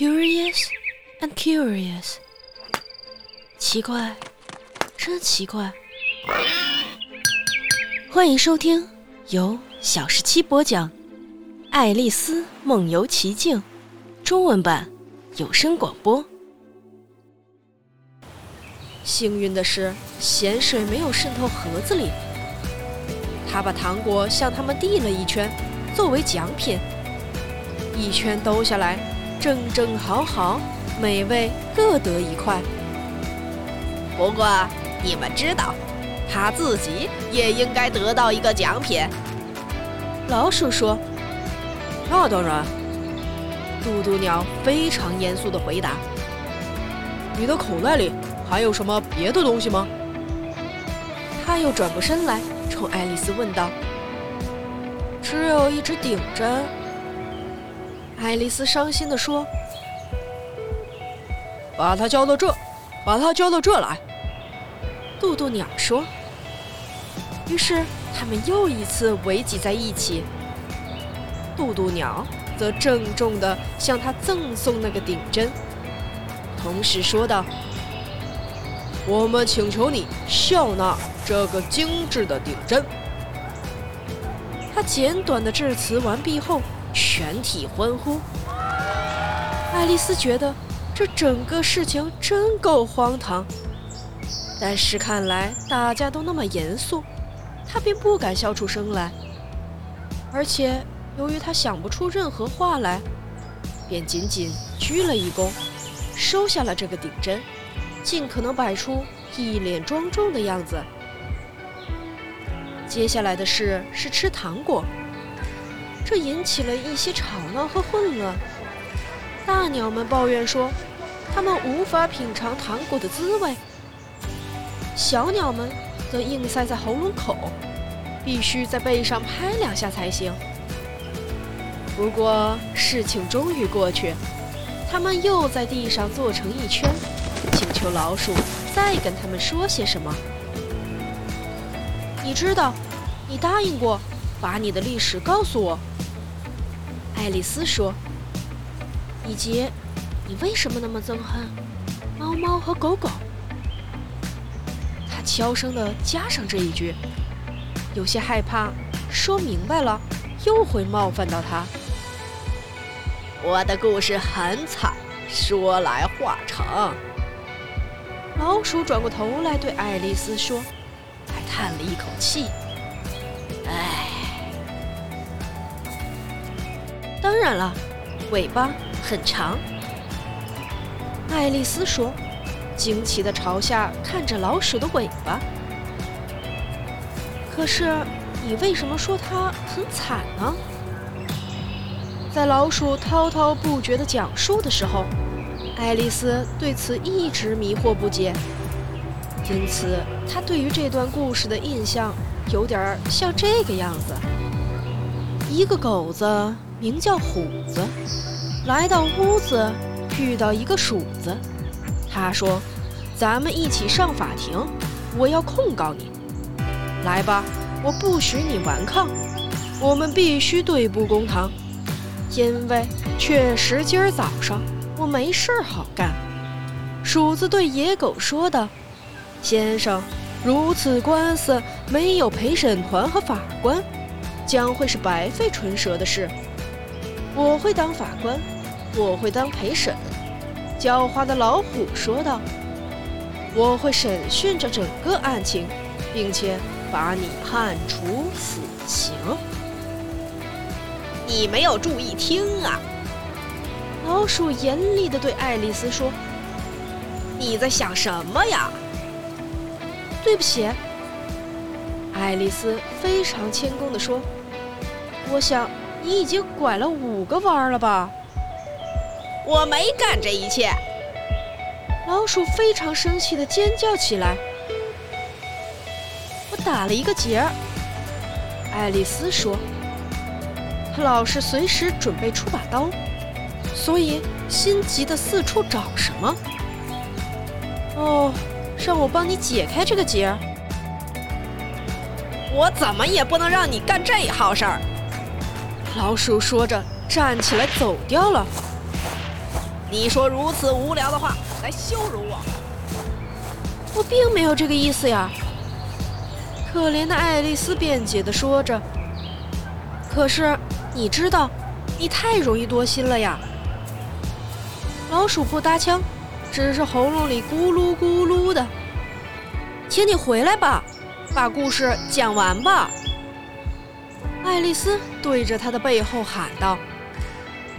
Curious and curious，奇怪，真奇怪。欢迎收听由小十七播讲《爱丽丝梦游奇境》中文版有声广播。幸运的是，咸水没有渗透盒子里。他把糖果向他们递了一圈，作为奖品。一圈兜下来，正正好好，美味各得一块。不过，你们知道，他自己也应该得到一个奖品。老鼠说：“那当然。”嘟嘟鸟非常严肃地回答：“你的口袋里还有什么别的东西吗？”他又转过身来，冲爱丽丝问道：“只有一只顶针。”爱丽丝伤心地说：“把它交到这，把它交到这来。”渡渡鸟说。于是他们又一次围挤在一起。渡渡鸟则郑重地向他赠送那个顶针，同时说道：“我们请求你笑纳这个精致的顶针。”他简短的致辞完毕后。全体欢呼。爱丽丝觉得这整个事情真够荒唐，但是看来大家都那么严肃，她便不敢笑出声来。而且由于她想不出任何话来，便仅仅鞠了一躬，收下了这个顶针，尽可能摆出一脸庄重的样子。接下来的事是吃糖果。这引起了一些吵闹和混乱。大鸟们抱怨说，它们无法品尝糖果的滋味；小鸟们则硬塞在喉咙口，必须在背上拍两下才行。不过事情终于过去，它们又在地上坐成一圈，请求老鼠再跟他们说些什么。你知道，你答应过把你的历史告诉我。爱丽丝说：“以及，你为什么那么憎恨猫猫和狗狗？”她悄声地加上这一句，有些害怕说明白了又会冒犯到他。我的故事很惨，说来话长。老鼠转过头来对爱丽丝说，还叹了一口气：“当然了，尾巴很长。爱丽丝说，惊奇地朝下看着老鼠的尾巴。可是，你为什么说它很惨呢？在老鼠滔滔不绝地讲述的时候，爱丽丝对此一直迷惑不解。因此，她对于这段故事的印象有点像这个样子：一个狗子。名叫虎子，来到屋子，遇到一个鼠子。他说：“咱们一起上法庭，我要控告你。来吧，我不许你顽抗，我们必须对簿公堂，因为确实今儿早上我没事儿好干。”鼠子对野狗说道：“先生，如此官司没有陪审团和法官，将会是白费唇舌的事。”我会当法官，我会当陪审。狡猾的老虎说道：“我会审讯这整个案情，并且把你判处死刑。”你没有注意听啊！老鼠严厉地对爱丽丝说：“你在想什么呀？”对不起，爱丽丝非常谦恭地说：“我想。”你已经拐了五个弯了吧？我没干这一切！老鼠非常生气的尖叫起来。我打了一个结儿。爱丽丝说：“他老是随时准备出把刀，所以心急的四处找什么。”哦，让我帮你解开这个结。我怎么也不能让你干这号事儿。老鼠说着，站起来走掉了。你说如此无聊的话来羞辱我？我并没有这个意思呀。可怜的爱丽丝辩解地说着。可是你知道，你太容易多心了呀。老鼠不搭腔，只是喉咙里咕噜咕噜的。请你回来吧，把故事讲完吧。爱丽丝对着他的背后喊道。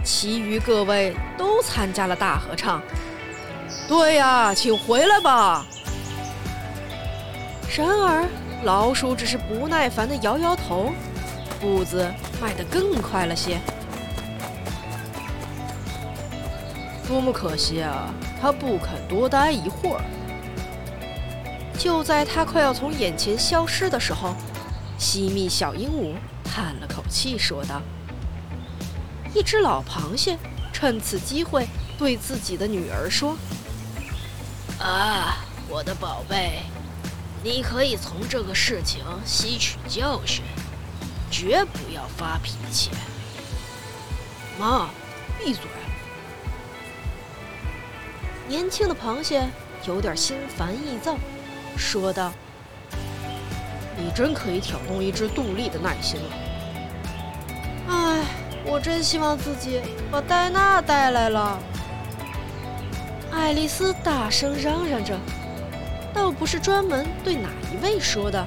其余各位都参加了大合唱。对呀，请回来吧。然而，老鼠只是不耐烦地摇摇头，步子迈得更快了些。多么可惜啊！他不肯多待一会儿。就在他快要从眼前消失的时候，西密小鹦鹉叹了口气，说道。一只老螃蟹趁此机会对自己的女儿说：“啊，我的宝贝，你可以从这个事情吸取教训，绝不要发脾气。”妈，闭嘴！年轻的螃蟹有点心烦意躁，说道：“你真可以挑动一只杜丽的耐心了。”唉。我真希望自己把戴娜带来了。爱丽丝大声嚷嚷着，倒不是专门对哪一位说的，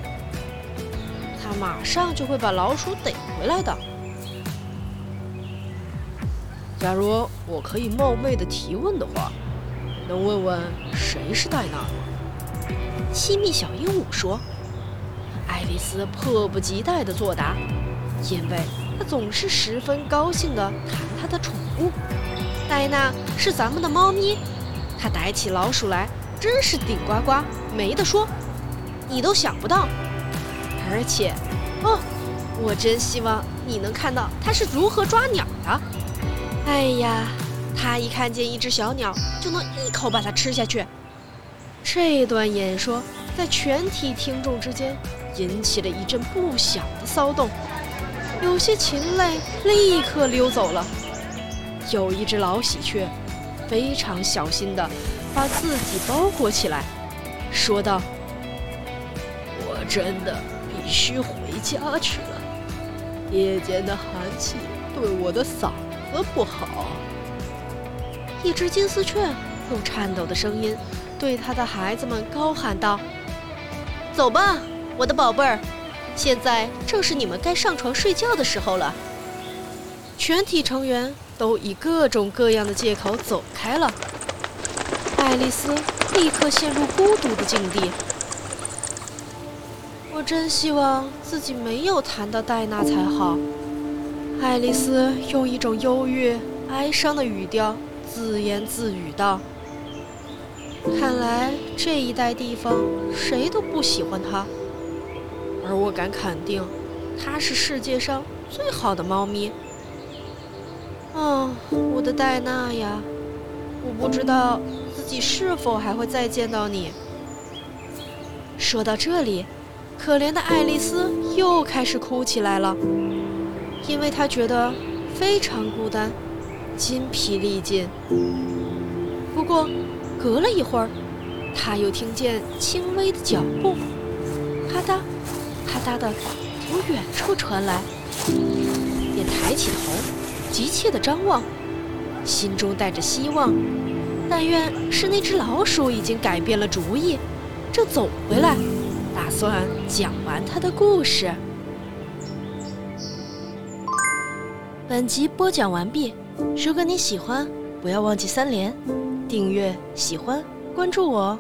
她马上就会把老鼠逮回来的。假如我可以冒昧的提问的话，能问问谁是戴娜吗？西密小鹦鹉说。爱丽丝迫不及待地作答，因为。她总是十分高兴地谈她的宠物，戴娜是咱们的猫咪，它逮起老鼠来真是顶呱呱，没得说，你都想不到。而且，哦，我真希望你能看到它是如何抓鸟的。哎呀，它一看见一只小鸟就能一口把它吃下去。这段演说在全体听众之间引起了一阵不小的骚动。有些禽类立刻溜走了，有一只老喜鹊非常小心地把自己包裹起来，说道：“我真的必须回家去了，夜间的寒气对我的嗓子不好。”一只金丝雀用颤抖的声音对他的孩子们高喊道：“走吧，我的宝贝儿。”现在正是你们该上床睡觉的时候了。全体成员都以各种各样的借口走开了。爱丽丝立刻陷入孤独的境地。我真希望自己没有谈到戴娜才好。爱丽丝用一种忧郁、哀伤的语调自言自语道：“看来这一带地方谁都不喜欢它。”而我敢肯定，它是世界上最好的猫咪。啊，我的戴娜呀，我不知道自己是否还会再见到你。说到这里，可怜的爱丽丝又开始哭起来了，因为她觉得非常孤单，筋疲力尽。不过，隔了一会儿，他又听见轻微的脚步，啪嗒。啪嗒的，从远处传来，便抬起头，急切地张望，心中带着希望。但愿是那只老鼠已经改变了主意，正走回来，打算讲完他的故事。本集播讲完毕，如果你喜欢，不要忘记三连、订阅、喜欢、关注我哦。